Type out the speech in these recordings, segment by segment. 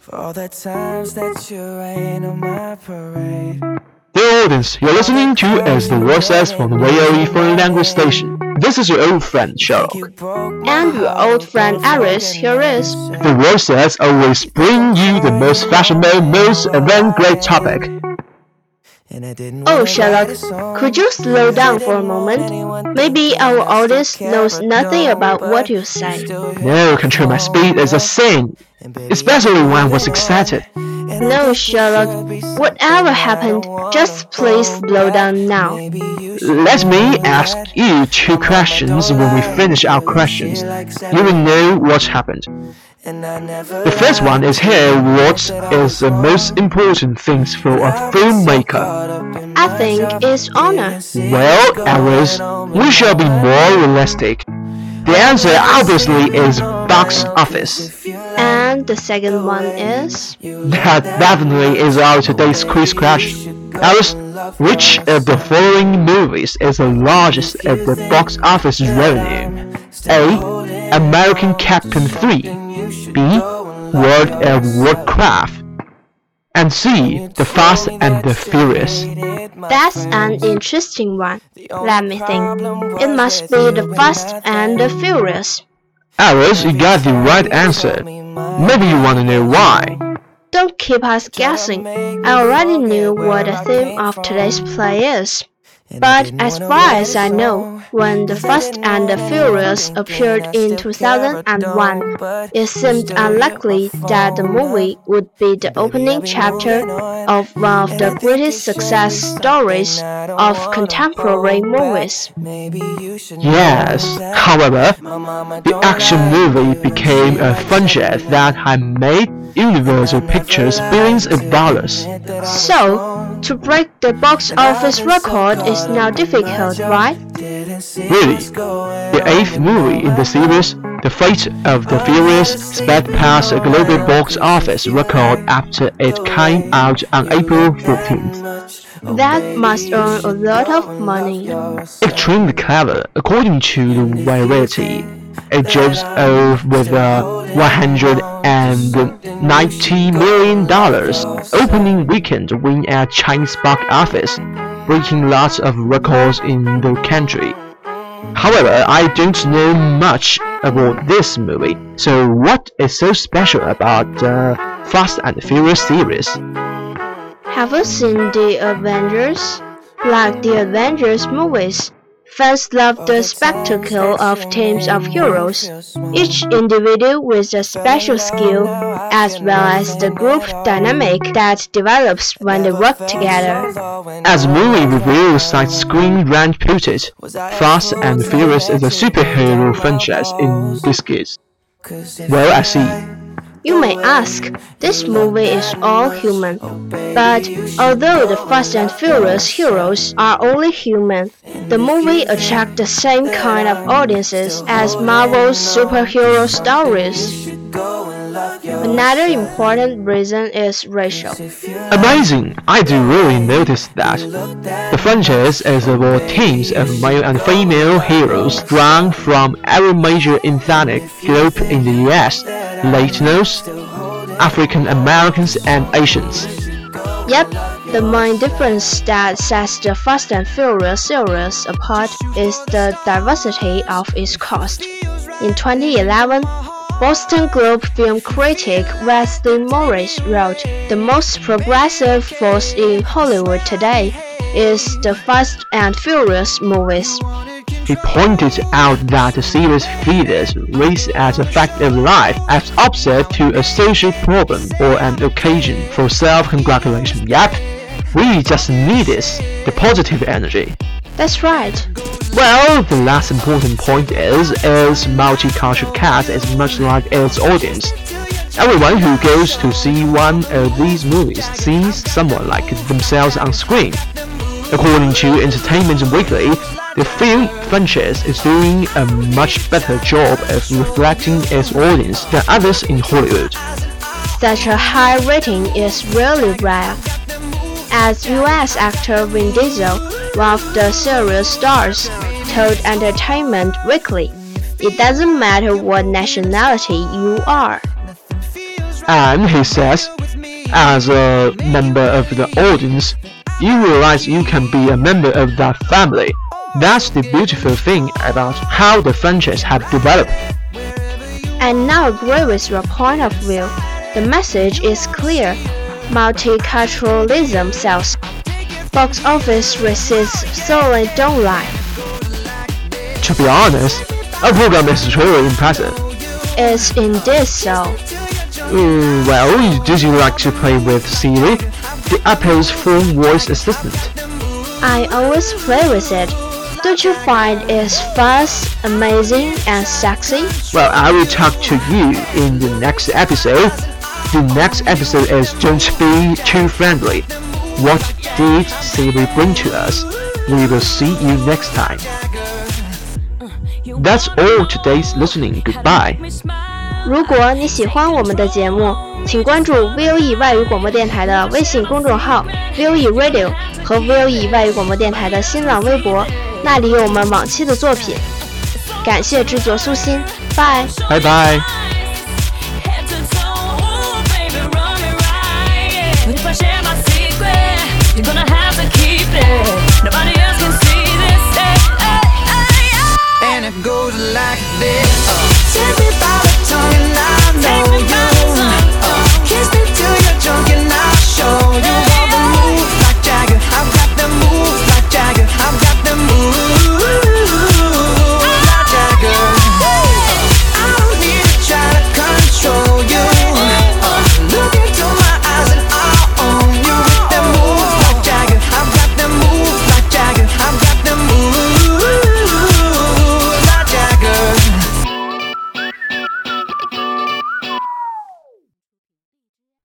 For all the times that you rain on my parade. Dear audience, you're listening to As the World Says from the VOE Foreign Language Station. This is your old friend Sherlock. And your old friend Iris here is. The World Says always bring you the most fashionable, most avant-garde topic. And I didn't Oh, Sherlock, write a song. could you slow down for a moment? Maybe our audience knows nothing about what you say. No, control my speed is a sin, especially when I was excited. No, Sherlock, whatever happened, just please slow down now. Let me ask you two questions when we finish our questions. You will know what happened. And I never The first one is here what is the most important things for a filmmaker? I think it's honor. Well, Iris, we shall be more realistic. The answer obviously is box office. And the second one is. That definitely is our today's quiz question. Iris, which of the following movies is the largest at the box office revenue? A. American Captain 3 B. World of Warcraft and C. The Fast and the Furious. That's an interesting one. Let me think. It must be the Fast and the Furious. Iris, you got the right answer. Maybe you want to know why. Don't keep us guessing. I already knew what the theme of today's play is. But as far as I know, when The Fast and the Furious appeared in 2001, it seemed unlikely that the movie would be the opening chapter of one of the greatest success stories of contemporary movies. Maybe you should Yes, however, the action movie became a franchise that had made Universal Pictures billions of dollars. So, to break the box office record is now difficult, right? Really, the eighth movie in the series, The Fate of the Furious, sped past a global box office record after it came out on April 14th. That must earn a lot of money. Extremely clever, according to the Variety. It jumps off with a 190 million dollars opening weekend win at Chinese box office, breaking lots of records in the country. However, I don't know much about this movie, so what is so special about the Fast and Furious series? Have you seen the Avengers? Like the Avengers movies, fans love the spectacle of teams of heroes, each individual with a special skill, as well as the group dynamic that develops when they work together. As movie review site Screen Rant put it, Fast and Furious is a superhero franchise in biscuits. Well, I see. You may ask, this movie is all human. But although the Fast and Furious heroes are only human, the movie attracts the same kind of audiences as Marvel's superhero stories. Another important reason is racial. Amazing! I do really notice that. The franchise is about teams of male and female heroes drawn from every major ethnic group in the US, Latinos, African Americans, and Asians. Yep, the main difference that sets the Fast and Furious series apart is the diversity of its cast. In 2011, Boston Globe film critic Wesley Morris wrote, The most progressive force in Hollywood today is the Fast and Furious movies. He pointed out that the series features race as a fact of life as opposite to a social problem or an occasion for self-congratulation. Yep, we just need this, the positive energy. That's right. Well, the last important point is its multicultural cast is much like its audience. Everyone who goes to see one of these movies sees someone like themselves on screen. According to Entertainment Weekly, the film franchise is doing a much better job of reflecting its audience than others in Hollywood. Such a high rating is really rare. As US actor Vin Diesel, one of the series stars, told Entertainment Weekly, it doesn't matter what nationality you are. And he says, as a member of the audience, you realize you can be a member of that family. That's the beautiful thing about how the franchise have developed. I now agree with your point of view. The message is clear. Multiculturalism sells. Box office receipts certainly don't lie. To be honest, our program is truly impressive. It's indeed so. Mm, well, did you like to play with Siri, the Apple's phone voice assistant? I always play with it Don't you find it fast, amazing, and sexy? Well, I will talk to you in the next episode. The next episode is Don't Be Too Friendly. What did Siri bring to us? We will see you next time. That's all today's listening. Goodbye. 如果你喜欢我们的节目，请关注 VOE 外语广播电台的微信公众号 VOE Radio 和 VOE 外语广播电台的新浪微博， 那里有我们往期的作品。感谢制作苏欣，拜拜。拜。But if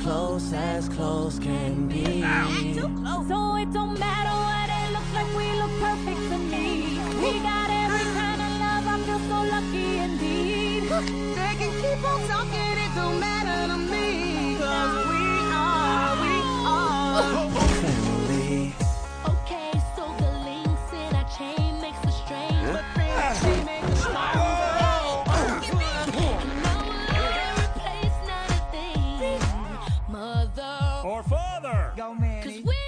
close as close can be. Too close. So it don't matter what it looks like, we look perfect to me. We got every kind of love, I feel so lucky indeed. They can keep on talking, it don't matter. Cause we-